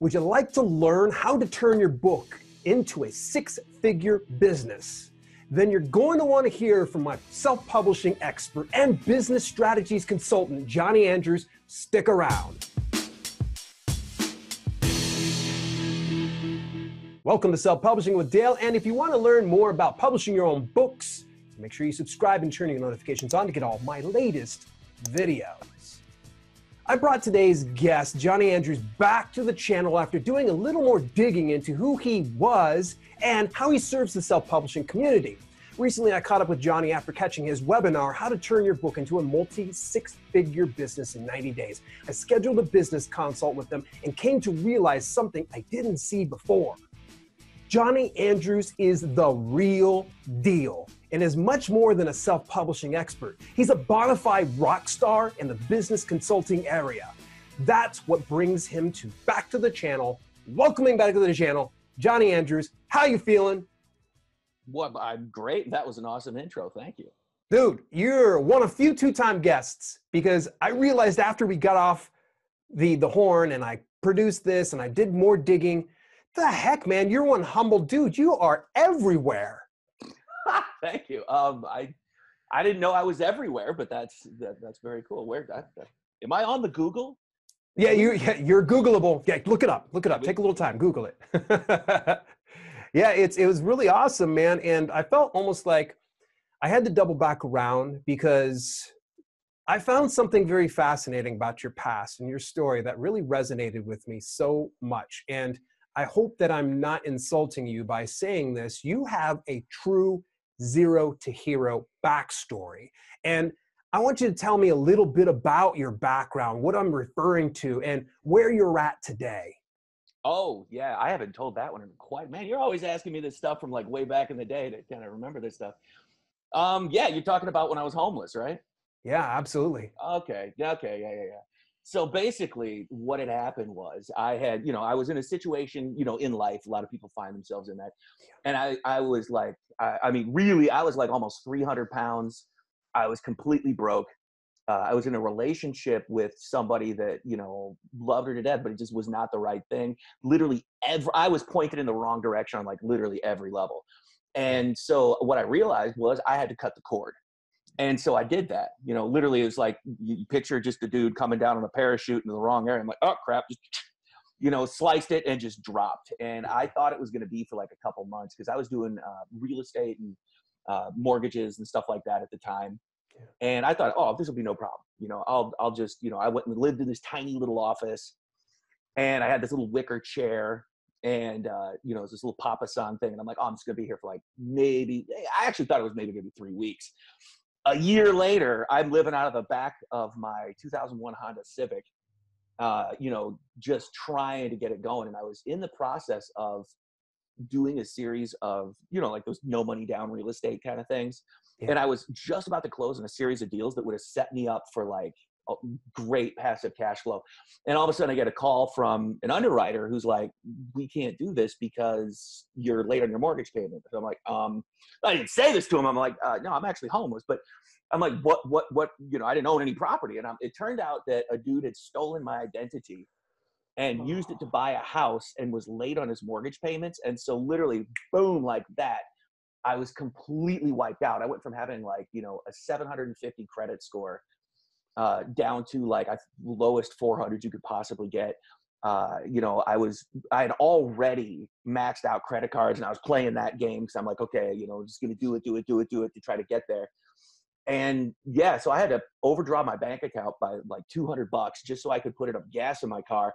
Would you like to learn how to turn your book into a six figure business? Then you're going to want to hear from my self publishing expert and business strategies consultant, Jonny Andrews. Stick around. Welcome to Self Publishing with Dale. And if you want to learn more about publishing your own books, make sure you subscribe and turn your notifications on to get all my latest videos. I brought today's guest, Jonny Andrews, back to the channel after doing a little more digging into who he was and how he serves the self publishing community. Recently, I caught up with Jonny after catching his webinar, How to Turn Your Book into a Multi Six Figure Business in 90 Days. I scheduled a business consult with them and came to realize something I didn't see before. Jonny Andrews is the real deal and is much more than a self publishing expert. He's a bona fide rock star in the business consulting area. That's what brings him to back to the channel. Welcoming back to the channel, Jonny Andrews. How you feeling? Well, I'm great. That was an awesome intro. Thank you. Dude, you're one of few two-time guests because I realized after we got off the the horn and I produced this and I did more digging the heck, man? You're one humble dude. You are everywhere. Thank you. Um, I I didn't know I was everywhere, but that's that, that's very cool. Where that, that, am I on the Google? Yeah, you yeah, you're Googleable. Yeah, look it up. Look it up. Take a little time. Google it. yeah, it's it was really awesome, man. And I felt almost like I had to double back around because I found something very fascinating about your past and your story that really resonated with me so much. And I hope that I'm not insulting you by saying this. You have a true zero to hero backstory. And I want you to tell me a little bit about your background, what I'm referring to, and where you're at today. Oh, yeah, I haven't told that one in quite. Man, you're always asking me this stuff from like way back in the day to kind of remember this stuff. Um, yeah, you're talking about when I was homeless, right? Yeah, absolutely. Okay. Yeah. Okay. Yeah. Yeah. Yeah so basically what had happened was i had you know i was in a situation you know in life a lot of people find themselves in that and i i was like i, I mean really i was like almost 300 pounds. I was completely broke. Uh, i was in a relationship with somebody that you know loved her to death but it just was not the right thing. Literally every i was pointed in the wrong direction on like literally every level. And so what i realized was i had to cut the cord and so I did that. You know, literally, it was like you picture just a dude coming down on a parachute in the wrong area. I'm like, oh crap, just you know, sliced it and just dropped. And I thought it was going to be for like a couple months because I was doing uh, real estate and uh, mortgages and stuff like that at the time. And I thought, oh, this will be no problem. You know, I'll I'll just you know, I went and lived in this tiny little office, and I had this little wicker chair and uh, you know, it's this little papasan thing, and I'm like, oh, I'm just gonna be here for like maybe. I actually thought it was maybe gonna be three weeks, a year later, I'm living out of the back of my 2001 Honda Civic, uh, you know, just trying to get it going. And I was in the process of doing a series of, you know, like those no money down real estate kind of things. Yeah. And I was just about to close on a series of deals that would have set me up for like great passive cash flow. And all of a sudden, I get a call from an underwriter who's like, "We can't do this because you're late on your mortgage payment." So I'm like, um, I didn't say this to him. I'm like, uh, "No, I'm actually homeless." But I'm like, "What? What? What? You know, I didn't own any property." And I'm, it turned out that a dude had stolen my identity and oh. used it to buy a house and was late on his mortgage payments. And so, literally, boom, like that. I was completely wiped out. I went from having like, you know, a 750 credit score uh, down to like lowest 400 you could possibly get. Uh, you know, I was I had already maxed out credit cards, and I was playing that game because I'm like, okay, you know, just gonna do it, do it, do it, do it to try to get there. And yeah, so I had to overdraw my bank account by like 200 bucks just so I could put enough gas in my car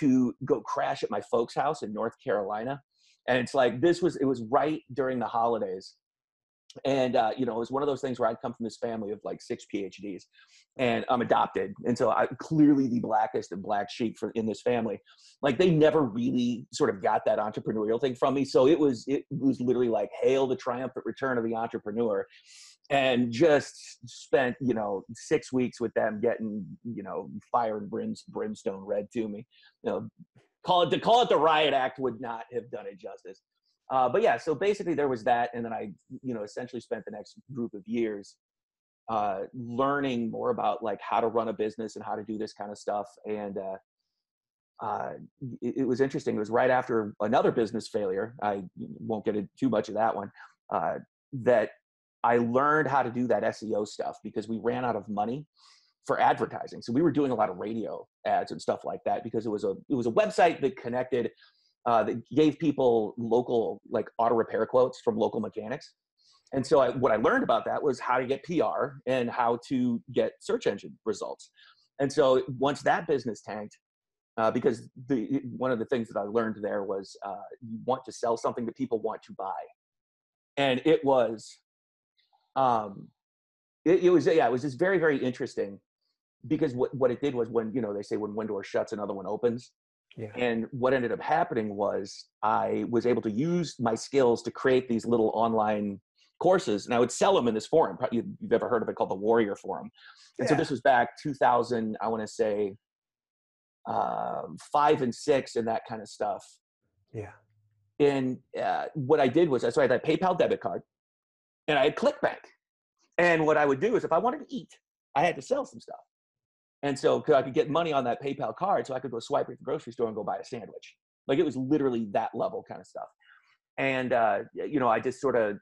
to go crash at my folks' house in North Carolina. And it's like this was it was right during the holidays and uh, you know it was one of those things where i'd come from this family of like six phds and i'm adopted. And so i'm clearly the blackest and black sheep for in this family. Like they never really sort of got that entrepreneurial thing from me. So it was it was literally like hail the triumphant return of the entrepreneur. And just spent you know six weeks with them getting you know fire and brimstone read to me. You know call it to call it the riot act would not have done it justice uh, but yeah, so basically there was that, and then I, you know, essentially spent the next group of years uh, learning more about like how to run a business and how to do this kind of stuff. And uh, uh, it, it, was interesting. It was right after another business failure. I won't get into too much of that one. Uh, that I learned how to do that SEO stuff because we ran out of money for advertising. So we were doing a lot of radio ads and stuff like that because it was a it was a website that connected uh, that gave people local like auto repair quotes from local mechanics. And so I, what I learned about that was how to get PR and how to get search engine results. And so once that business tanked, uh, because the one of the things that I learned there was uh, you want to sell something that people want to buy, and it was, um, it, it was yeah, it was just very very interesting because what what it did was when you know they say when one door shuts another one opens, yeah. And what ended up happening was I was able to use my skills to create these little online courses, and I would sell them in this forum. You've ever heard of it called the Warrior Forum? And yeah. so this was back 2000, I want to say um, five and six, and that kind of stuff. Yeah. And uh, what I did was, so I had a PayPal debit card, and I had ClickBank. And what I would do is, if I wanted to eat, I had to sell some stuff. And so I could get money on that PayPal card so I could go swipe at the grocery store and go buy a sandwich. Like it was literally that level kind of stuff. And, uh, you know, I just sort of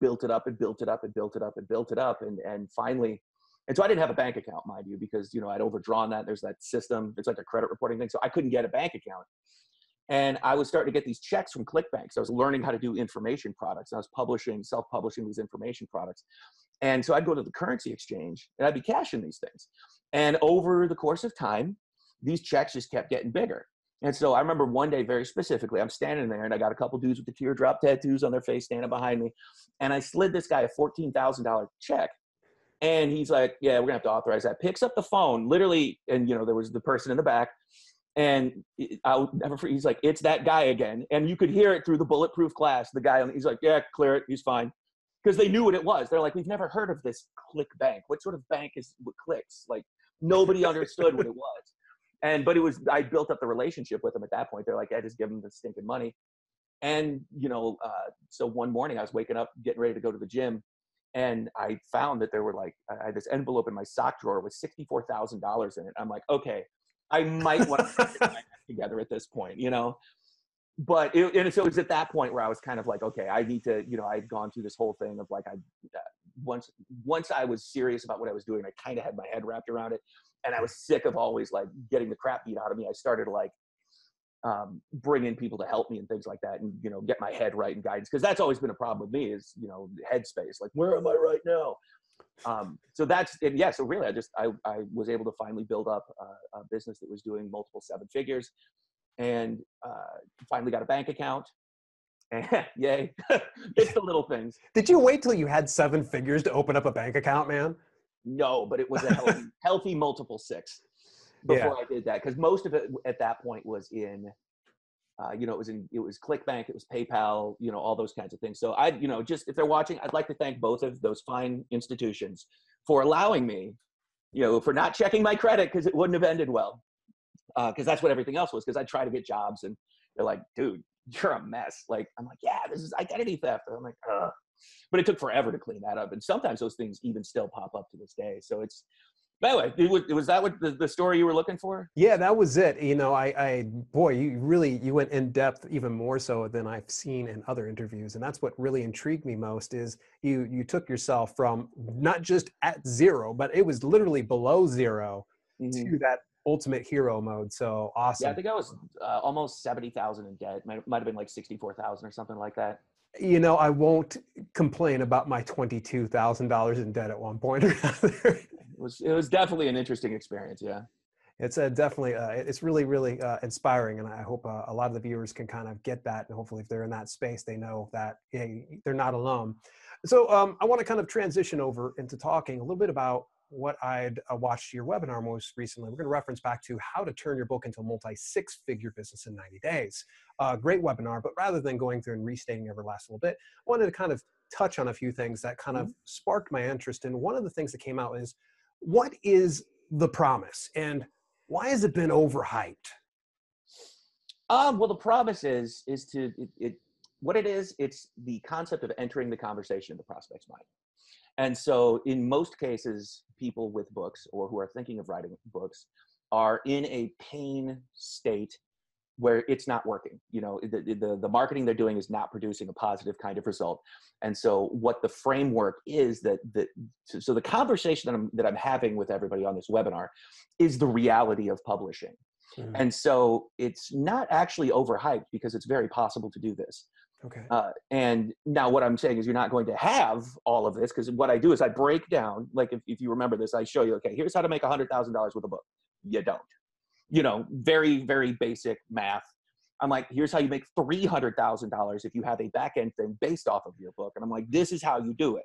built it up and built it up and built it up and built it up. And, and finally, and so I didn't have a bank account, mind you, because, you know, I'd overdrawn that. There's that system. It's like a credit reporting thing. So I couldn't get a bank account. And I was starting to get these checks from ClickBank. So I was learning how to do information products. I was publishing, self-publishing these information products. And so I'd go to the currency exchange and I'd be cashing these things. And over the course of time, these checks just kept getting bigger. And so I remember one day very specifically, I'm standing there and I got a couple dudes with the teardrop tattoos on their face standing behind me. And I slid this guy a $14,000 check. And he's like, yeah, we're gonna have to authorize that. Picks up the phone, literally, and you know, there was the person in the back. And I'll never forget, he's like, it's that guy again. And you could hear it through the bulletproof glass. The guy, on he's like, yeah, clear it, he's fine because they knew what it was. They're like, we've never heard of this click bank. What sort of bank is what clicks? Like nobody understood what it was. And but it was I built up the relationship with them at that point. They're like, I just give them the stinking money. And you know, uh, so one morning I was waking up, getting ready to go to the gym, and I found that there were like I had this envelope in my sock drawer with sixty four thousand dollars in it. I'm like, okay, I might want to get my together at this point, you know but it, and so it was at that point where I was kind of like, okay, I need to, you know, I'd gone through this whole thing of like, I uh, once once I was serious about what I was doing, I kind of had my head wrapped around it, and I was sick of always like getting the crap beat out of me. I started like um, bring in people to help me and things like that, and you know, get my head right and guidance because that's always been a problem with me is you know headspace. Like, where am I right now? Um, so that's and yeah. So really, I just I I was able to finally build up a, a business that was doing multiple seven figures and uh, finally got a bank account. Yay, it's the little things. Did you wait till you had seven figures to open up a bank account, man? No, but it was a healthy, healthy multiple six before yeah. I did that because most of it at that point was in, uh, you know, it was in it was ClickBank, it was PayPal, you know, all those kinds of things. So I, you know, just if they're watching, I'd like to thank both of those fine institutions for allowing me, you know, for not checking my credit because it wouldn't have ended well because uh, that's what everything else was. Because I try to get jobs, and they're like, "Dude, you're a mess." Like I'm like, "Yeah, this is identity theft." And I'm like, "Ugh," but it took forever to clean that up, and sometimes those things even still pop up to this day. So it's by the way, it was, was that what the, the story you were looking for? Yeah, that was it. You know, I, I, boy, you really, you went in depth even more so than I've seen in other interviews. And that's what really intrigued me most is you, you took yourself from not just at zero, but it was literally below 0 mm-hmm. to that ultimate hero mode. So awesome. Yeah, I think I was uh, almost 70,000 in debt. Might, might have been like 64,000 or something like that. You know, I won't complain about my $22,000 in debt at one point or another. it was, it was definitely an interesting experience. Yeah. It's a definitely, uh, it's really, really uh, inspiring. And I hope uh, a lot of the viewers can kind of get that. And hopefully if they're in that space, they know that hey, they're not alone. So um, I want to kind of transition over into talking a little bit about what I'd uh, watched your webinar most recently. We're going to reference back to how to turn your book into a multi six figure business in 90 days. Uh, great webinar, but rather than going through and restating every last little bit, I wanted to kind of touch on a few things that kind of mm-hmm. sparked my interest. And one of the things that came out is what is the promise and why has it been overhyped? Um, well, the promise is is to it, it what it is. It's the concept of entering the conversation in the prospect's mind. And so, in most cases, people with books or who are thinking of writing books are in a pain state where it's not working you know the, the, the marketing they're doing is not producing a positive kind of result. And so what the framework is that that so the conversation that i'm that i'm having with everybody on this webinar is the reality of publishing. Mm-hmm. and so it's not actually overhyped because it's very possible to do this okay uh, and now what i'm saying is you're not going to have all of this because what i do is i break down like if, if you remember this i show you okay here's how to make $100000 with a book you don't you know, very, very basic math. I'm like, here's how you make $300,000 if you have a back end thing based off of your book. And I'm like, this is how you do it.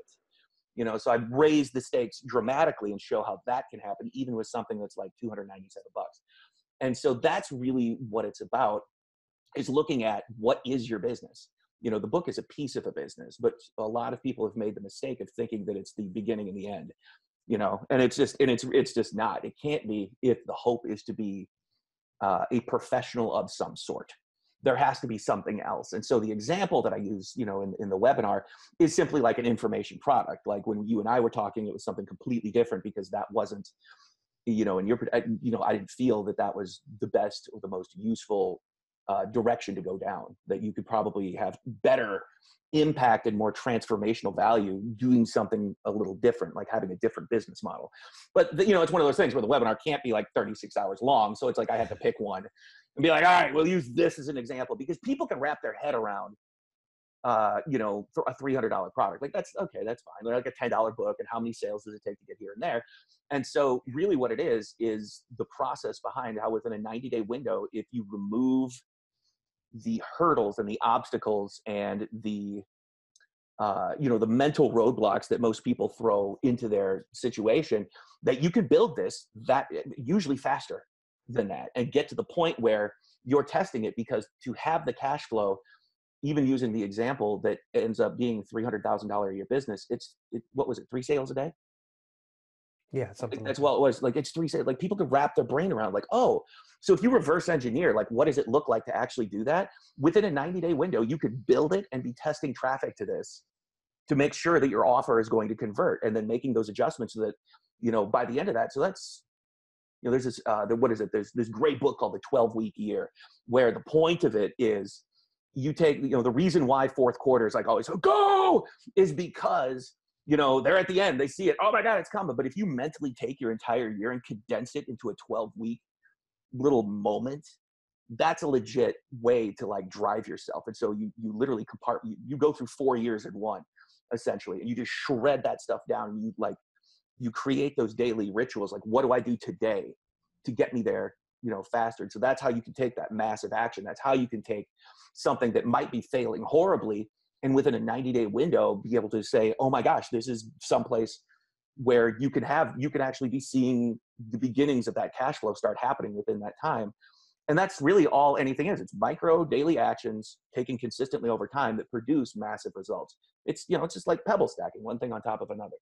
You know, so I've raised the stakes dramatically and show how that can happen, even with something that's like 297 bucks. And so that's really what it's about is looking at what is your business. You know, the book is a piece of a business, but a lot of people have made the mistake of thinking that it's the beginning and the end you know and it's just and it's it's just not. It can't be if the hope is to be uh, a professional of some sort. There has to be something else. And so the example that i use you know in, in the webinar is simply like an information product. Like when you and i were talking it was something completely different because that wasn't you know in your you know i didn't feel that that was the best or the most useful uh, direction to go down that you could probably have better impact and more transformational value doing something a little different like having a different business model but the, you know it's one of those things where the webinar can't be like 36 hours long so it's like i have to pick one and be like all right we'll use this as an example because people can wrap their head around uh, you know, a $300 product. Like that's okay, that's fine. Like a $10 book and how many sales does it take to get here and there? And so really what it is, is the process behind how within a 90 day window, if you remove the hurdles and the obstacles and the uh, you know the mental roadblocks that most people throw into their situation that you can build this that eh, usually faster than that and get to the point where you're testing it because to have the cash flow even using the example that ends up being $300000 a year business it's it, what was it three sales a day yeah, something. That's like well, it was like it's three. Like people could wrap their brain around like, oh, so if you reverse engineer, like, what does it look like to actually do that within a 90 day window? You could build it and be testing traffic to this to make sure that your offer is going to convert, and then making those adjustments so that you know by the end of that. So that's you know, there's this uh, what is it? There's this great book called The 12 Week Year, where the point of it is you take you know the reason why fourth quarter is like always go is because you know, they're at the end, they see it, oh my God, it's coming. But if you mentally take your entire year and condense it into a 12 week little moment, that's a legit way to like drive yourself. And so you you literally compart you, you go through four years in one, essentially, and you just shred that stuff down. And You like you create those daily rituals. Like, what do I do today to get me there? You know, faster. And so that's how you can take that massive action. That's how you can take something that might be failing horribly and within a 90 day window be able to say oh my gosh this is someplace where you can have you can actually be seeing the beginnings of that cash flow start happening within that time. And that's really all anything is. It's micro daily actions taken consistently over time that produce massive results. It's you know it's just like pebble stacking one thing on top of another.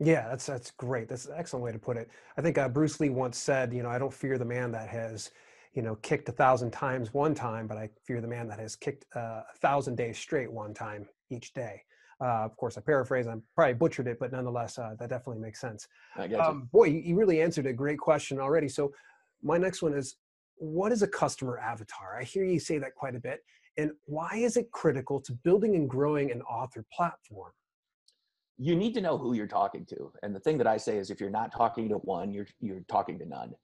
Yeah that's that's great. That's an excellent way to put it. I think uh, bruce lee once said you know i don't fear the man that has you know, kicked a thousand times one time, but I fear the man that has kicked uh, a thousand days straight one time each day. Uh, of course, I paraphrase. I probably butchered it, but nonetheless, uh, that definitely makes sense. I get um, boy, you, you really answered a great question already. So, my next one is, what is a customer avatar? I hear you say that quite a bit, and why is it critical to building and growing an author platform? You need to know who you're talking to, and the thing that I say is, if you're not talking to one, you're you're talking to none.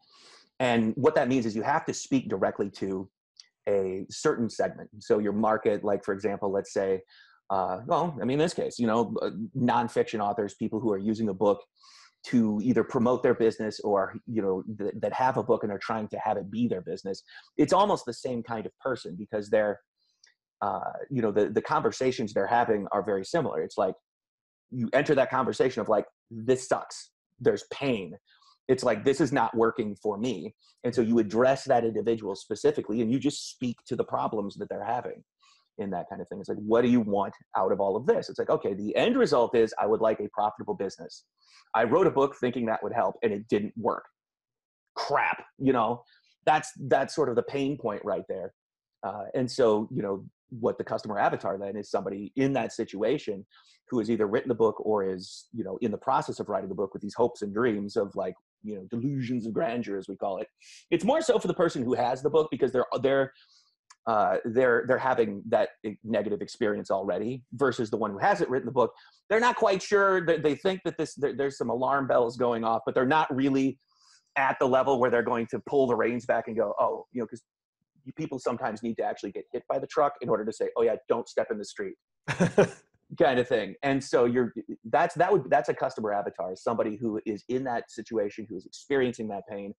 And what that means is you have to speak directly to a certain segment. So your market, like for example, let's say, uh, well, I mean, in this case, you know, uh, nonfiction authors, people who are using a book to either promote their business or you know th- that have a book and are trying to have it be their business. It's almost the same kind of person because they're, uh, you know, the the conversations they're having are very similar. It's like you enter that conversation of like, this sucks. There's pain it's like this is not working for me. And so you address that individual specifically and you just speak to the problems that they're having in that kind of thing. It's like what do you want out of all of this? It's like okay the end result is i would like a profitable business. I wrote a book thinking that would help and it didn't work. Crap you know? That's that's sort of the pain point right there. Uh, and so you know what the customer avatar then is somebody in that situation who has either written the book or is you know in the process of writing the book with these hopes and dreams of like you know delusions of grandeur as we call it. It's more so for the person who has the book because they're they're uh, they're they're having that negative experience already versus the one who hasn't written the book. They're not quite sure. That they think that this there, there's some alarm bells going off but they're not really at the level where they're going to pull the reins back and go oh you know because people sometimes need to actually get hit by the truck in order to say oh yeah don't step in the street kind of thing. And so you're that's that would that's a customer avatar somebody who is in that situation who is experiencing that pain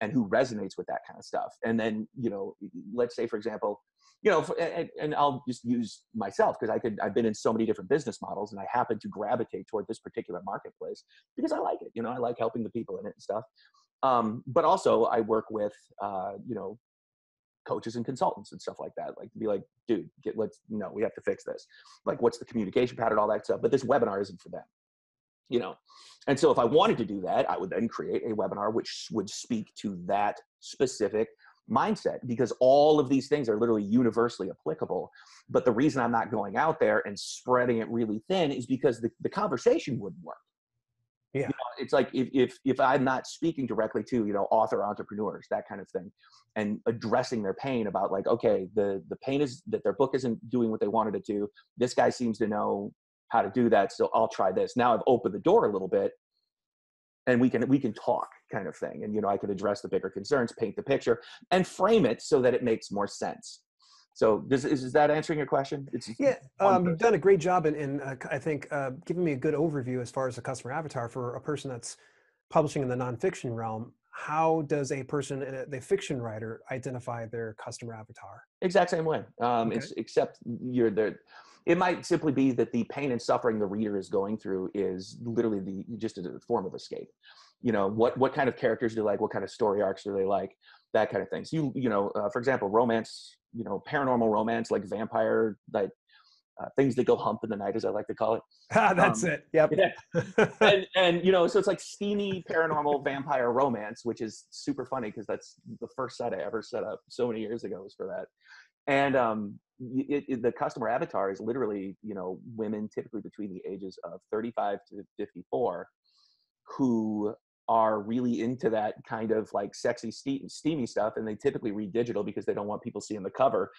and who resonates with that kind of stuff. And then you know let's say for example you know and, and i'll just use myself because i could i've been in so many different business models and i happen to gravitate toward this particular marketplace because i like it you know i like helping the people in it and stuff. Um, but also i work with uh, you know coaches and consultants and stuff like that. Like to be like, dude, get let's no, we have to fix this. Like, what's the communication pattern, all that stuff. But this webinar isn't for them. You know, and so if I wanted to do that, I would then create a webinar which would speak to that specific mindset because all of these things are literally universally applicable. But the reason I'm not going out there and spreading it really thin is because the, the conversation wouldn't work. Yeah. You know, it's like if, if if I'm not speaking directly to, you know, author entrepreneurs, that kind of thing, and addressing their pain about like, okay, the the pain is that their book isn't doing what they wanted it to. This guy seems to know how to do that, so I'll try this. Now I've opened the door a little bit and we can we can talk kind of thing. And you know, I can address the bigger concerns, paint the picture, and frame it so that it makes more sense. So does, is, is that answering your question? It's yeah, um, you've done a great job in, in uh, I think uh, giving me a good overview as far as the customer avatar for a person that's publishing in the nonfiction realm. How does a person, uh, the fiction writer, identify their customer avatar? Exact same way. Um, okay. It's except you're there. It might simply be that the pain and suffering the reader is going through is literally the just a form of escape. You know what what kind of characters do they like? What kind of story arcs do they like? That kind of things. You you know, uh, for example, romance you know paranormal romance like vampire like uh, things that go hump in the night as i like to call it. Ah, that's um, it. Yep. yeah. and and you know so it's like steamy paranormal vampire romance which is super funny because that's the first site i ever set up so many years ago was for that. And um it, it, the customer avatar is literally you know women typically between the ages of 35 to 54 who are really into that kind of like sexy steamy stuff and they typically read digital because they don't want people seeing the cover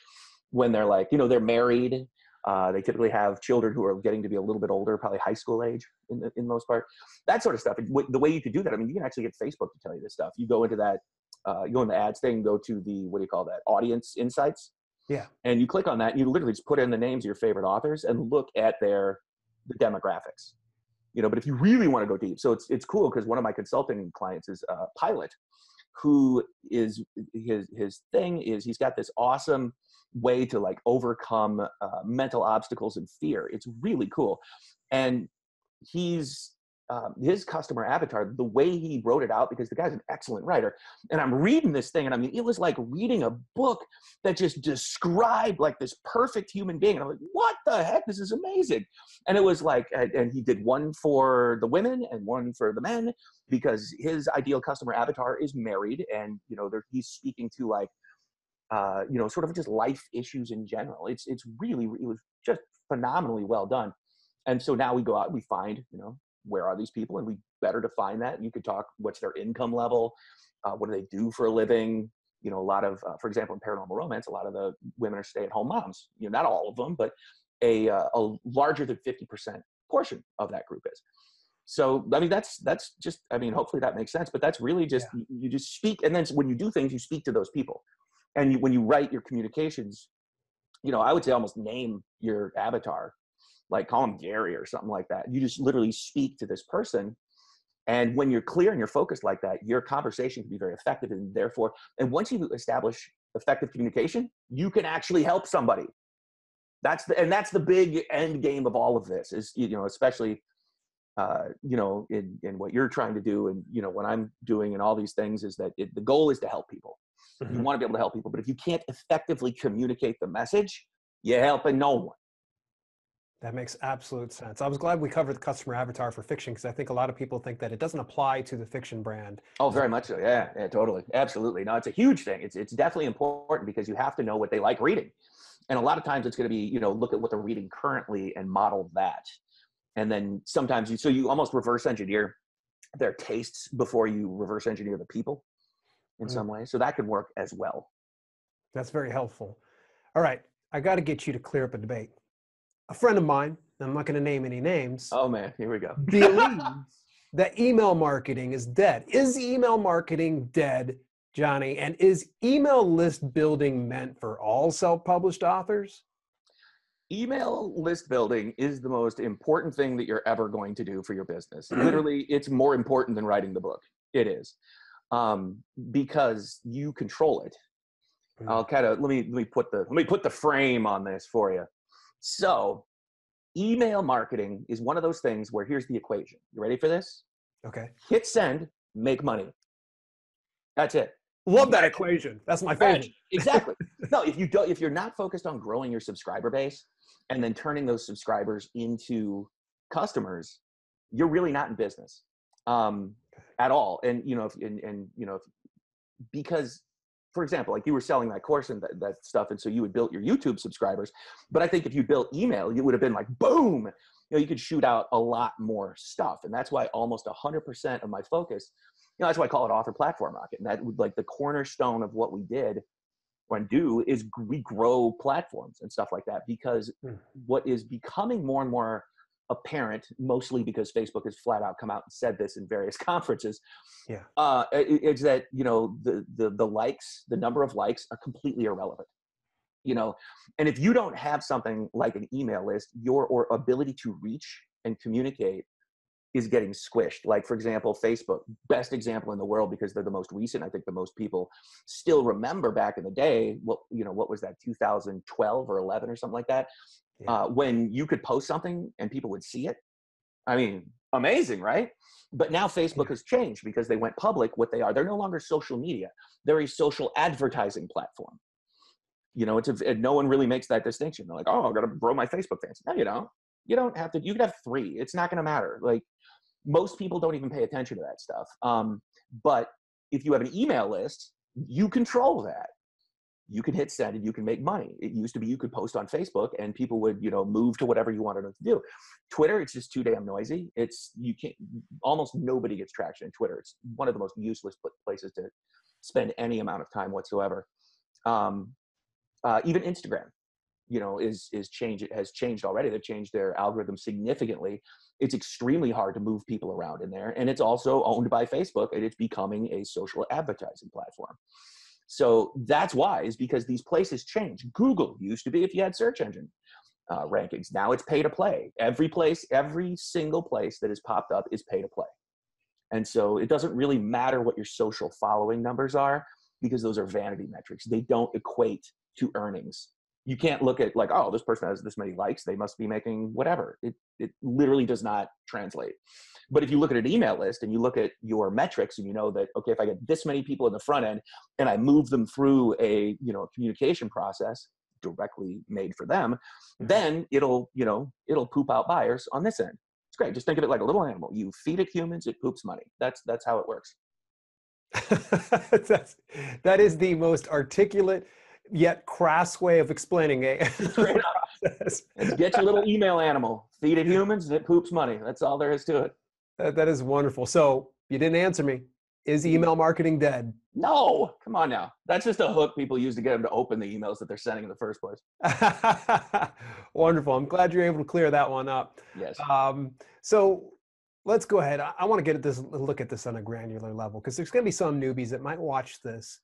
when they're like you know they're married uh, they typically have children who are getting to be a little bit older probably high school age in the in most part that sort of stuff. The way you could do that i mean you can actually get facebook to tell you this stuff. You go into that uh, you go in the ads thing go to the what do you call that audience insights yeah. and you click on that and you literally just put in the names of your favorite authors and look at their the demographics you know but if you really want to go deep so it's it's cool because one of my consulting clients is a pilot who is his his thing is he's got this awesome way to like overcome uh, mental obstacles and fear. It's really cool. And he's um, his customer avatar, the way he wrote it out, because the guy's an excellent writer. And I'm reading this thing, and I mean, it was like reading a book that just described like this perfect human being. And I'm like, what the heck? This is amazing. And it was like, and he did one for the women and one for the men because his ideal customer avatar is married, and you know, he's speaking to like, uh, you know, sort of just life issues in general. It's it's really it was just phenomenally well done. And so now we go out, we find, you know, where are these people and we better define that you could talk what's their income level uh, what do they do for a living you know a lot of uh, for example in paranormal romance a lot of the women are stay-at-home moms you know not all of them but a, uh, a larger than 50% portion of that group is so i mean that's that's just i mean hopefully that makes sense but that's really just yeah. you just speak and then when you do things you speak to those people and you, when you write your communications you know i would say almost name your avatar like call him Gary or something like that. You just literally speak to this person. And when you're clear and you're focused like that, your conversation can be very effective. And therefore, and once you establish effective communication, you can actually help somebody. That's the, and that's the big end game of all of this is, you know, especially, uh, you know, in, in what you're trying to do and, you know, what I'm doing and all these things is that it, the goal is to help people. Mm-hmm. You want to be able to help people, but if you can't effectively communicate the message, you're helping no one. That makes absolute sense. I was glad we covered the customer avatar for fiction because I think a lot of people think that it doesn't apply to the fiction brand. Oh, very much so. Yeah, yeah, totally, absolutely. No, it's a huge thing. It's it's definitely important because you have to know what they like reading, and a lot of times it's going to be you know look at what they're reading currently and model that, and then sometimes you so you almost reverse engineer their tastes before you reverse engineer the people in Mm. some way. So that could work as well. That's very helpful. All right, I got to get you to clear up a debate. A friend of mine, I'm not going to name any names, Oh man, here we go. believes that email marketing is dead. Is email marketing dead, Jonny? And is email list building meant for all self published authors? email list building is the most important thing that you're ever going to do for your business. Mm-hmm. Literally, it's more important than writing the book. It is um, because you control it. Mhm. I'll kind of let me let me put the let me put the frame on this for you. So, email marketing is one of those things where here's the equation. You ready for this? Okay. Hit send, make money. That's it. Love that equation. That's my favorite. Right, exactly. no, if you don't, if you're not focused on growing your subscriber base and then turning those subscribers into customers, you're really not in business um, at all. And you know, if, and, and you know, if, because, for example, like you were selling that course and that, that stuff, and so you had built your YouTube subscribers. But I think if you built email, you would have been like, boom. You know, you could shoot out a lot more stuff, and that's why almost 100% of my focus you know, that's why I call it author platform rocket. And that would like the cornerstone of what we did and do is we grow platforms and stuff like that because Hmm. what is becoming more and more apparent, mostly because Facebook has flat out come out and said this in various conferences, Yeah. uh, i- i- is that you know the the the likes, the number of likes are completely irrelevant. You know, and if you don't have something like an email list, your or ability to reach and communicate is getting squished. Like for example, Facebook, best example in the world because they're the most recent. I think the most people still remember back in the day. What you know, what was that? 2012 or 11 or something like that. Yeah. Uh, when you could post something and people would see it. I mean, amazing, right? But now Facebook has changed because they went public. What they are, they're no longer social media. They're a social advertising platform. You know, it's a, and no one really makes that distinction. They're like, oh, I've got to grow my Facebook fans. No, you don't. You don't have to. You could have three. It's not going to matter. Like most people don't even pay attention to that stuff. Um, but if you have an email list, you control that. You can hit send and you can make money. It used to be you could post on Facebook and people would, you know, move to whatever you wanted them to do. Twitter, it's just too damn noisy. It's you can't. Almost nobody gets traction in Twitter. It's one of the most useless places to spend any amount of time whatsoever. Um, uh, even Instagram, you know, is is change. It has changed already. They've changed their algorithm significantly. It's extremely hard to move people around in there, and it's also owned by Facebook, and it's becoming a social advertising platform. So that's why is because these places change. Google used to be if you had search engine uh, rankings. Now it's pay to play. Every place, every single place that has popped up is pay to play. And so it doesn't really matter what your social following numbers are because those are vanity metrics. They don't equate to earnings. You can't look at like, oh, this person has this many likes, they must be making whatever. It it literally does not translate. But if you look at an email list and you look at your metrics and you know that okay, if I get this many people in the front end and I move them through a you know communication process directly made for them, mm-hmm. then it'll you know it'll poop out buyers on this end. It's great. Just think of it like a little animal. You feed it humans, it poops money. That's that's how it works. That's, that is the most articulate yet crass way of explaining a Straight up. process. It's get your little email animal, feed it humans, and it poops money. That's all there is to it. That, that is wonderful. So you didn't answer me. Is email marketing dead? No, come on now. That's just a hook people use to get them to open the emails that they're sending in the first place. wonderful. I'm glad you're able to clear that one up. Yes. Um, so let's go ahead. I, I want to get at this, look at this on a granular level because there's going to be some newbies that might watch this.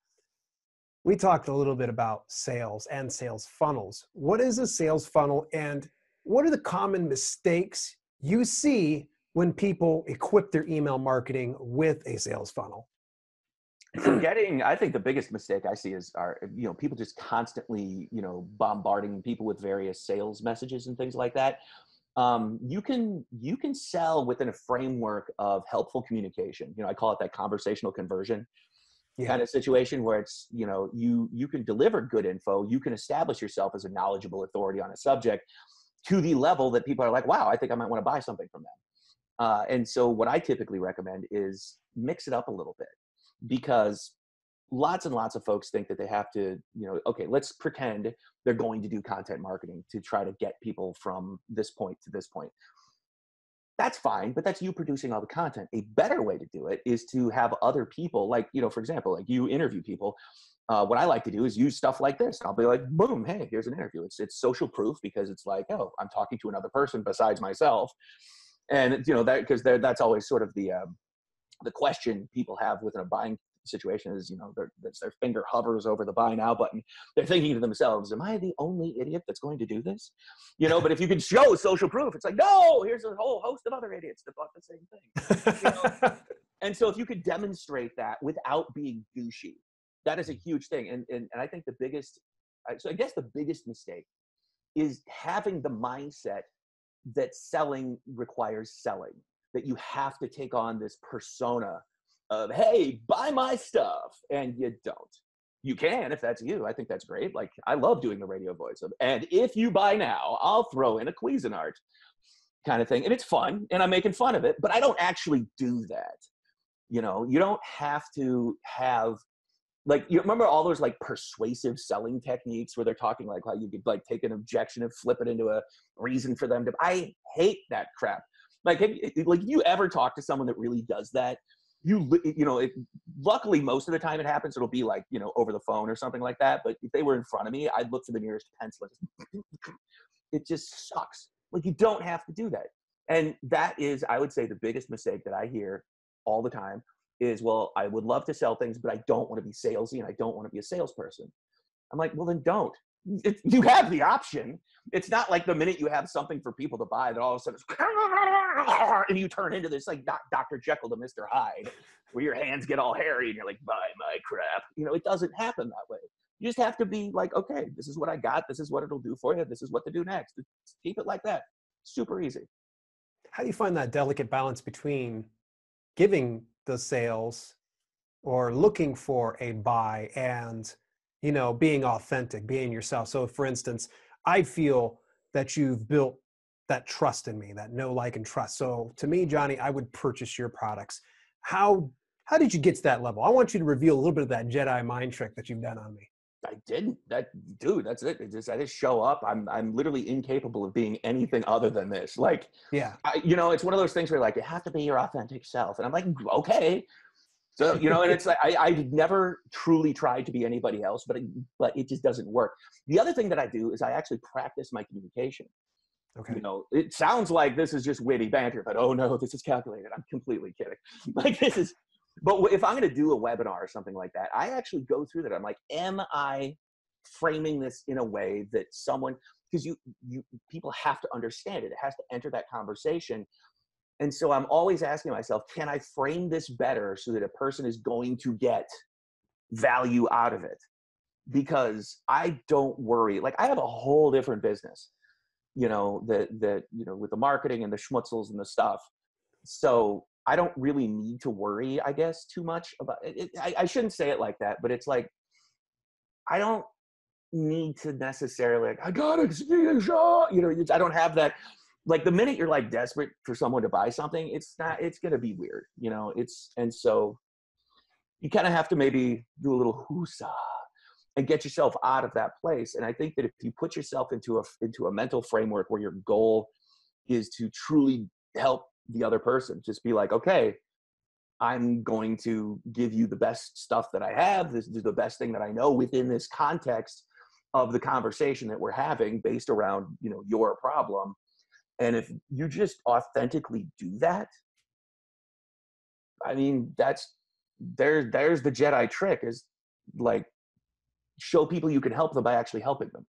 We talked a little bit about sales and sales funnels. What is a sales funnel, and what are the common mistakes you see when people equip their email marketing with a sales funnel? forgetting i think the biggest mistake i see is are you know people just constantly you know bombarding people with various sales messages and things like that um, you can you can sell within a framework of helpful communication you know i call it that conversational conversion Yeah. kind of situation where it's you know you you can deliver good info you can establish yourself as a knowledgeable authority on a subject to the level that people are like wow i think i might want to buy something from them uh, and so what i typically recommend is mix it up a little bit because lots and lots of folks think that they have to you know okay let's pretend they're going to do content marketing to try to get people from this point to this point that's fine, but that's you producing all the content. A better way to do it is to have other people, like, you know, for example, like you interview people. Uh, what I like to do is use stuff like this. I'll be like, boom, hey, here's an interview. It's it's social proof because it's like, oh, I'm talking to another person besides myself, and you know that because that's always sort of the um, the question people have within a buying situation is, you know, their, their finger hovers over the buy now button. They're thinking to themselves, am I the only idiot that's going to do this? You know, but if you can show social proof, it's like, no, here's a whole host of other idiots that bought the same thing. You know? and so if you could demonstrate that without being douchey, that is a huge thing. And, and, and I think the biggest, so I guess the biggest mistake is having the mindset that selling requires selling, that you have to take on this persona of hey buy my stuff and you don't. You can if that's you. I think that's great. Like i love doing the radio voice of and if you buy now i'll throw in a cuisinart kind of thing and it's fun and i'm making fun of it but i don't actually do that. You know you don't have to have like you remember all those like persuasive selling techniques where they're talking like how you could like take an objection and flip it into a reason for them to i hate that crap. Like have, like you ever talk to someone that really does that you you know it, luckily most of the time it happens it'll be like you know over the phone or something like that but if they were in front of me i'd look for the nearest pencil it just sucks. Like you don't have to do that. And that is i would say the biggest mistake that i hear all the time is well i would love to sell things but i don't want to be salesy and i don't want to be a salesperson. I'm like well then don't. It, you have the option. It's not like the minute you have something for people to buy that all of a sudden and you turn into this like Dr. Jekyll to Mr. Hyde, where your hands get all hairy and you're like, buy my crap. You know, it doesn't happen that way. You just have to be like, okay, this is what I got. This is what it'll do for you. This is what to do next. Keep it like that. Super easy. How do you find that delicate balance between giving the sales or looking for a buy and you know, being authentic, being yourself. So, for instance, I feel that you've built that trust in me, that know, like, and trust. So, to me, Jonny, I would purchase your products. How how did you get to that level? I want you to reveal a little bit of that Jedi mind trick that you've done on me. I didn't. That dude, that's it. it just I just show up. I'm I'm literally incapable of being anything other than this. Like, yeah, I, you know, it's one of those things where like you have to be your authentic self, and I'm like, okay, so you know, and it's like I, I've never truly tried to be anybody else, but it, but it just doesn't work. The other thing that I do is I actually practice my communication. Okay. You know, it sounds like this is just witty banter, but oh no, this is calculated. I'm completely kidding. Like this is, but if I'm going to do a webinar or something like that, I actually go through that. I'm like, am I framing this in a way that someone because you you people have to understand it. It has to enter that conversation and so I'm always asking myself, can I frame this better so that a person is going to get value out of it? Because I don't worry. Like I have a whole different business, you know, that that you know with the marketing and the schmutzels and the stuff. So I don't really need to worry, I guess, too much about it. I, I shouldn't say it like that, but it's like I don't need to necessarily like I gotta. You know, I don't have that like the minute you're like desperate for someone to buy something, it's not, it's to be weird, you know, it's, and so you kind of have to maybe do a little whoosah and get yourself out of that place. And I think that if you put yourself into a, into a mental framework where your goal is to truly help the other person, just be like, okay, I'm going to give you the best stuff that I have. This is the best thing that I know within this context of the conversation that we're having based around, you know, your problem and if you just authentically do that, I mean, that's there. There's the Jedi trick: is like show people you can help them by actually helping them.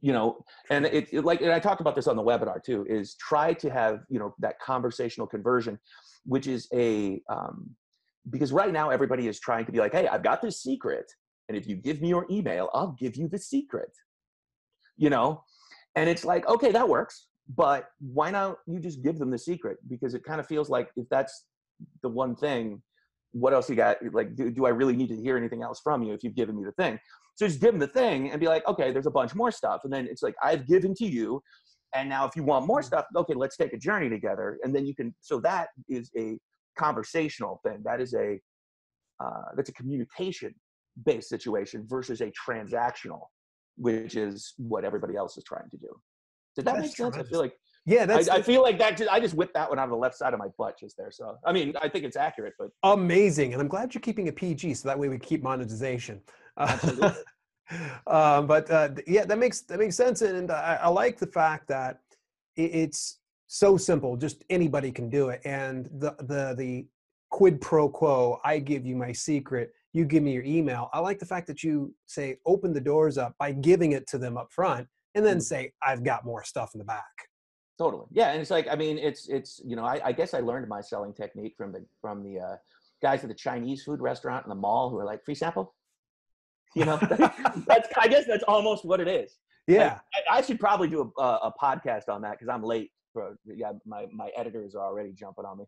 You know, and it, it like and I talked about this on the webinar too. Is try to have you know that conversational conversion, which is a um, because right now everybody is trying to be like, hey, I've got this secret, and if you give me your email, I'll give you the secret. You know, and it's like, okay, that works but why not you just give them the secret because it kind of feels like if that's the one thing what else you got like do, do i really need to hear anything else from you if you've given me the thing so just give them the thing and be like okay there's a bunch more stuff and then it's like i've given to you and now if you want more stuff okay let's take a journey together and then you can so that is a conversational thing that is a uh, that's a communication based situation versus a transactional which is what everybody else is trying to do did that That's make sense? Tremendous. I feel like Yeah, that's, I, I feel like that. Just, I just whipped that one out of the left side of my butt just there. So I mean, I think it's accurate, but amazing, and I'm glad you're keeping a PG, so that way we keep monetization. Um, but uh, yeah, that makes that makes sense, and I, I like the fact that it's so simple. Just anybody can do it, and the the the quid pro quo. I give you my secret. You give me your email. I like the fact that you say open the doors up by giving it to them up front, and then Mhm. say I've got more stuff in the back. Totally. Yeah, and it's like I mean, it's it's you know, I, I guess I learned my selling technique from the from the uh, guys at the Chinese food restaurant in the mall who are like free sample. You know, that's I guess that's almost what it is. Yeah. I, I should probably do a, a, a podcast on that because I'm late. For yeah, my my editors are already jumping on me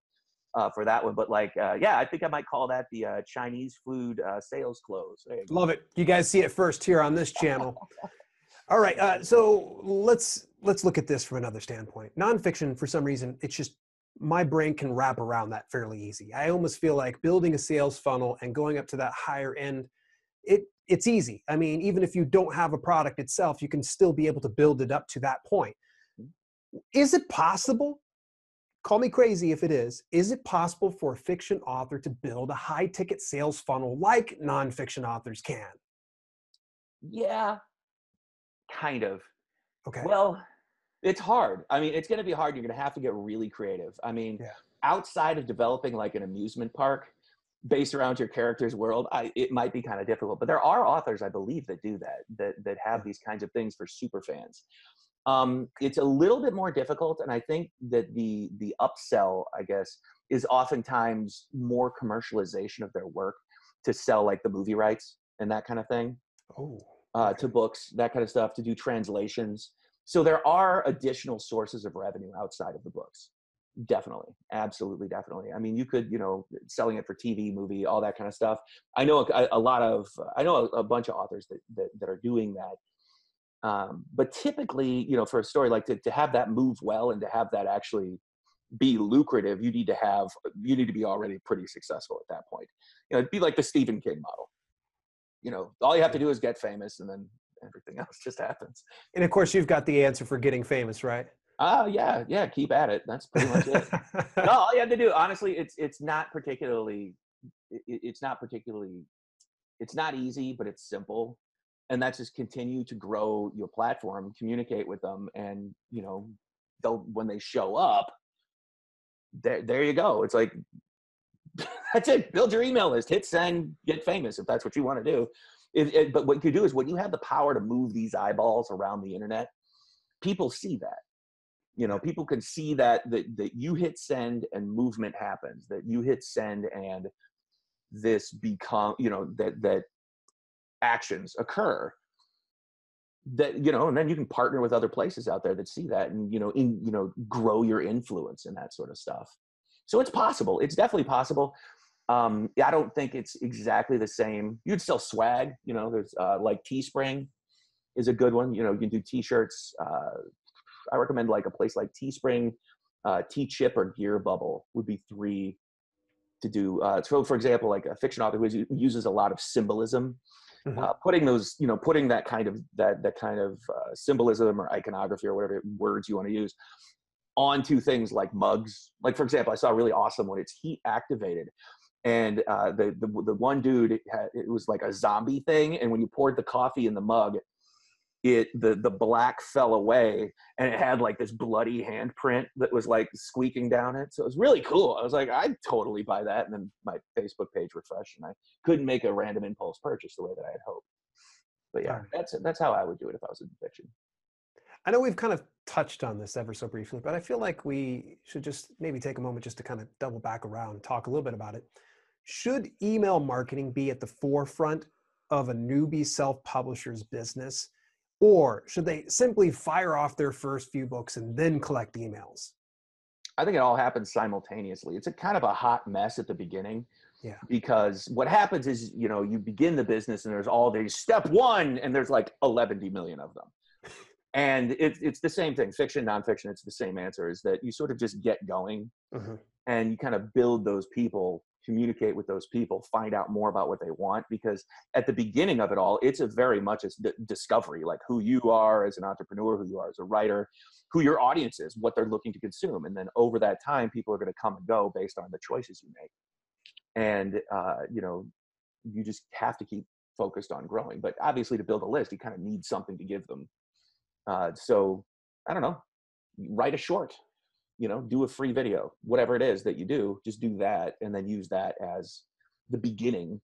uh, for that one. But like, uh, yeah, I think I might call that the uh, Chinese food uh, sales close. There you go. Love it. You guys see it first here on this channel. All right, uh, so let's let's look at this from another standpoint. Nonfiction, for some reason, it's just my brain can wrap around that fairly easy. I almost feel like building a sales funnel and going up to that higher end, it it's easy. I mean, even if you don't have a product itself, you can still be able to build it up to that point. Is it possible? Call me crazy if it is. Is it possible for a fiction author to build a high ticket sales funnel like nonfiction authors can? Yeah, kind of. Okay. Well, it's hard. I mean, it's going to be hard. You're going to have to get really creative. I mean, Yeah. outside of developing like an amusement park based around your character's world, I, it might be kind of difficult. But there are authors, I believe, that do that, that that have these kinds of things for super fans. Um, it's a little bit more difficult, and I think that the the upsell, I guess, is oftentimes more commercialization of their work to sell like the movie rights and that kind of thing oh. uh, to books, that kind of stuff, to do translations. So there are additional sources of revenue outside of the books. Definitely, absolutely, definitely. I mean, you could, you know, selling it for TV, movie, all that kind of stuff. I know a, a lot of, I know a, a bunch of authors that, that that are doing that. Um, but typically, you know, for a story like to, to have that move well and to have that actually be lucrative, you need to have, you need to be already pretty successful at that point. You know, it'd be like the Stephen King model. You know, all you have to do is get famous, and then everything else just happens. And of course, you've got the answer for getting famous, right? Oh yeah, yeah. Keep at it. That's pretty much it. no, all you have to do, honestly, it's it's not particularly, it, it's not particularly, it's not easy, but it's simple, and that's just continue to grow your platform, communicate with them, and you know, they'll when they show up, there there you go. It's like that's it. Build your email list, hit send, get famous if that's what you want to do. If, it, but what you do is when you have the power to move these eyeballs around the internet, people see that you know people can see that that, that you hit send and movement happens that you hit send and this become you know that that actions occur. That you know and then you can partner with other places out there that see that and you know in you know grow your influence and that sort of stuff. So it's possible. It's definitely possible. Um i don't think it's exactly the same. You'd sell swag you know there's uh like teespring is a good one. You know you can do t-shirts uh I recommend like a place like Teespring, uh, Teechip, or Gear Bubble would be three to do. Uh, so, for example, like a fiction author who uses a lot of symbolism, Mhm. uh, putting those, you know, putting that kind of that that kind of uh, symbolism or iconography or whatever words you want to use onto things like mugs. Like for example, I saw a really awesome one. It's heat activated. And uh, the, the the one dude had, it was like a zombie thing, and when you poured the coffee in the mug, it the the black fell away and it had like this bloody handprint that was like squeaking down it. So it was really cool. I was like i'd totally buy that. And then my facebook page refreshed and i couldn't make a random impulse purchase the way that i had hoped. But yeah that's that's how i would do it if i was in fiction. I know we've kind of touched on this ever so briefly, but I feel like we should just maybe take a moment just to kind of double back around and talk a little bit about it. Should email marketing be at the forefront of a newbie self publisher's business, or should they simply fire off their first few books and then collect emails? I think it all happens simultaneously. It's a kind of a hot mess at the beginning. Yeah. Because what happens is, you know, you begin the business and there's all these step one, and there's like 11 million of them. And it, it's the same thing, fiction, nonfiction, it's the same answer is that you sort of just get going Mhm. and you kind of build those people communicate with those people find out more about what they want because at the beginning of it all it's a very much a discovery like who you are as an entrepreneur who you are as a writer who your audience is what they're looking to consume and then over that time people are going to come and go based on the choices you make. And uh, you know you just have to keep focused on growing but obviously to build a list you kind of need something to give them. Uh, so i don't know. Write a short you know do a free video whatever it is that you do just do that and then use that as the beginning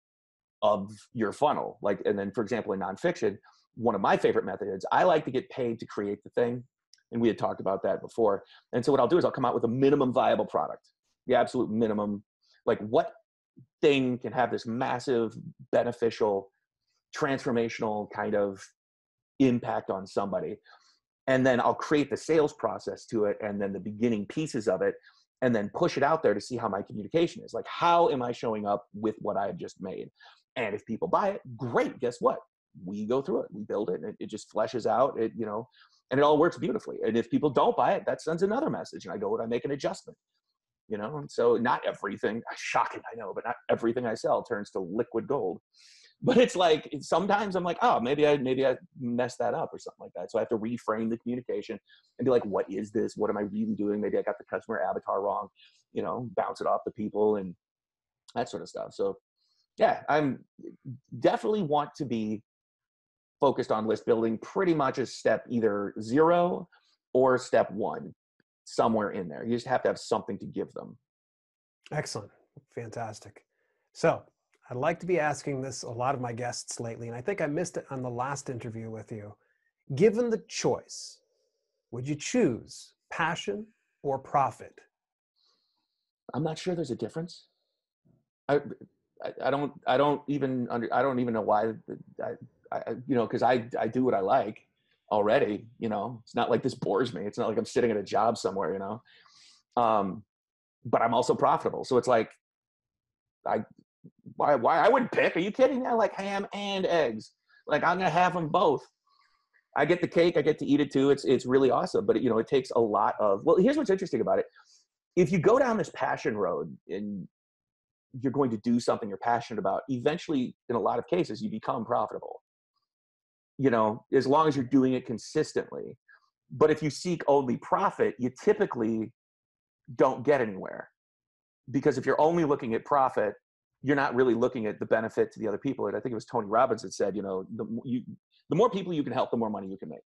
of your funnel like and then for example in nonfiction one of my favorite methods i like to get paid to create the thing and we had talked about that before and so what i'll do is i'll come out with a minimum viable product the absolute minimum like what thing can have this massive beneficial transformational kind of impact on somebody and then I'll create the sales process to it and then the beginning pieces of it and then push it out there to see how my communication is. Like, how am I showing up with what I have just made? And if people buy it, great. Guess what? We go through it, we build it, and it, it just fleshes out. It, you know, and it all works beautifully. And if people don't buy it, that sends another message, and I go and I make an adjustment. You know, and so not everything. Shocking, I know, but not everything I sell turns to liquid gold but it's like sometimes i'm like oh maybe i maybe i messed that up or something like that. So i have to reframe the communication and be like what is this? What am i really doing? Maybe i got the customer avatar wrong you know bounce it off the people and that sort of stuff. So yeah i'm definitely want to be focused on list building pretty much as step either zero or step one somewhere in there. You just have to have something to give them. Excellent. Fantastic. So I'd like to be asking this a lot of my guests lately, and I think I missed it on the last interview with you. Given the choice, would you choose passion or profit? I'm not sure there's a difference. I, I, I don't, I don't even under, I don't even know why. I, I you know, because I, I do what I like already. You know, it's not like this bores me. It's not like I'm sitting at a job somewhere. You know, um, but I'm also profitable. So it's like, I why why I wouldn't pick. Are you kidding? I like ham and eggs. Like I'm gonna have them both. I get the cake. I get to eat it too. It's it's really awesome. But you know, it takes a lot of. Well, here's what's interesting about it. If you go down this passion road and you're going to do something you're passionate about, eventually, in a lot of cases, you become profitable. You know, as long as you're doing it consistently. But if you seek only profit, you typically don't get anywhere. Because if you're only looking at profit, you're not really looking at the benefit to the other people. And I think it was Tony Robbins that said, you know, the, you, the more people you can help, the more money you can make.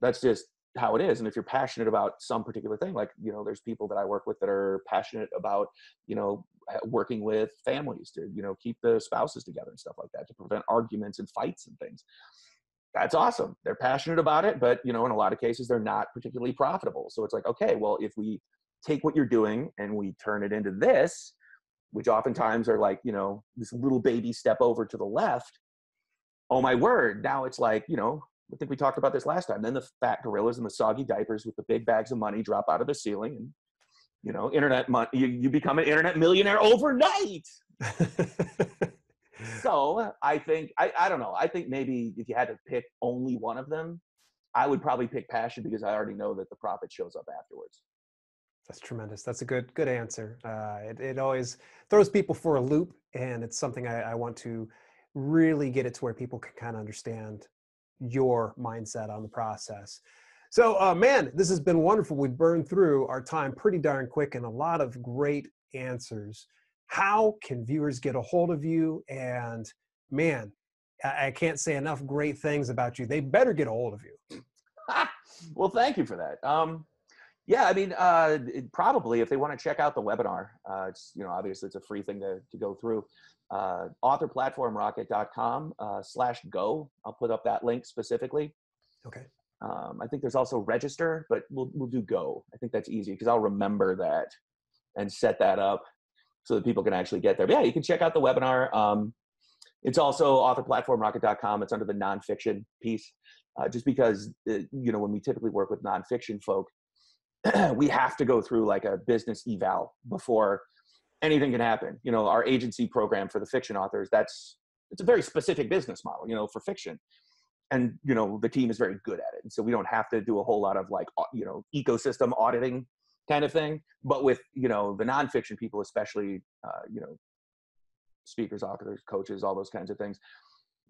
That's just how it is. And if you're passionate about some particular thing, like, you know, there's people that I work with that are passionate about, you know, working with families to, you know, keep the spouses together and stuff like that to prevent arguments and fights and things. That's awesome. They're passionate about it, but, you know, in a lot of cases, they're not particularly profitable. So it's like, okay, well, if we take what you're doing and we turn it into this, which oftentimes are like, you know, this little baby step over to the left. Oh my word. Now it's like, you know, I think we talked about this last time. Then the fat gorillas and the soggy diapers with the big bags of money drop out of the ceiling and you know, internet money you, you become an internet millionaire overnight. so I think I, I don't know. I think maybe if you had to pick only one of them, I would probably pick passion because I already know that the profit shows up afterwards. That's tremendous. That's a good good answer. Uh, it, it always throws people for a loop, and it's something I, I want to really get it to where people can kind of understand your mindset on the process. So, uh, man, this has been wonderful. We've burned through our time pretty darn quick and a lot of great answers. How can viewers get a hold of you? And man, I, I can't say enough great things about you. They better get a hold of you. well, thank you for that. Um, yeah, I mean, uh, probably if they want to check out the webinar, uh, it's you know obviously it's a free thing to to go through. Uh, authorplatformrocket.com uh, slash go. I'll put up that link specifically. Okay. Um, I think there's also register, but we'll we'll do go. I think that's easy because I'll remember that and set that up so that people can actually get there. But yeah, you can check out the webinar. Um, it's also authorplatformrocket.com. It's under the nonfiction piece, uh, just because uh, you know when we typically work with nonfiction folk we have to go through like a business eval before anything can happen. You know, our agency program for the fiction authors, that's it's a very specific business model, you know, for fiction. And, you know, the team is very good at it. And so we don't have to do a whole lot of like, you know, ecosystem auditing kind of thing. But with you know the nonfiction people, especially uh, you know speakers, authors, coaches, all those kinds of things,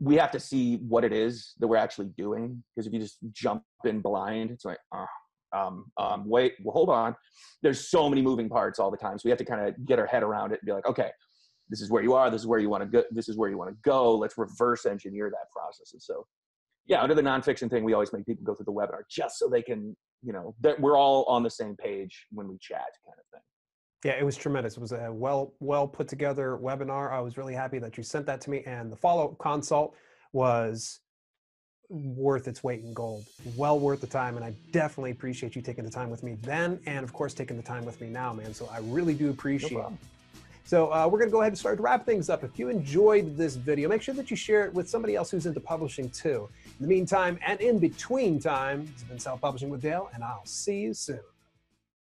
we have to see what it is that we're actually doing. Because if you just jump in blind, it's like, oh, um, um, wait, well, hold on. There's so many moving parts all the time, so we have to kind of get our head around it and be like, okay, this is where you are. This is where you want to go. This is where you want to go. Let's reverse engineer that process. And so, yeah, under the nonfiction thing, we always make people go through the webinar just so they can, you know, that we're all on the same page when we chat, kind of thing. Yeah, it was tremendous. It was a well well put together webinar. I was really happy that you sent that to me, and the follow up consult was worth its weight in gold. Well worth the time, and I definitely appreciate you taking the time with me then, and of course taking the time with me now, man. So I really do appreciate. No so uh, we're going to go ahead and start to wrap things up. If you enjoyed this video, make sure that you share it with somebody else who's into publishing too. In the meantime and in between time, it's been Self Publishing with Dale, and I'll see you soon.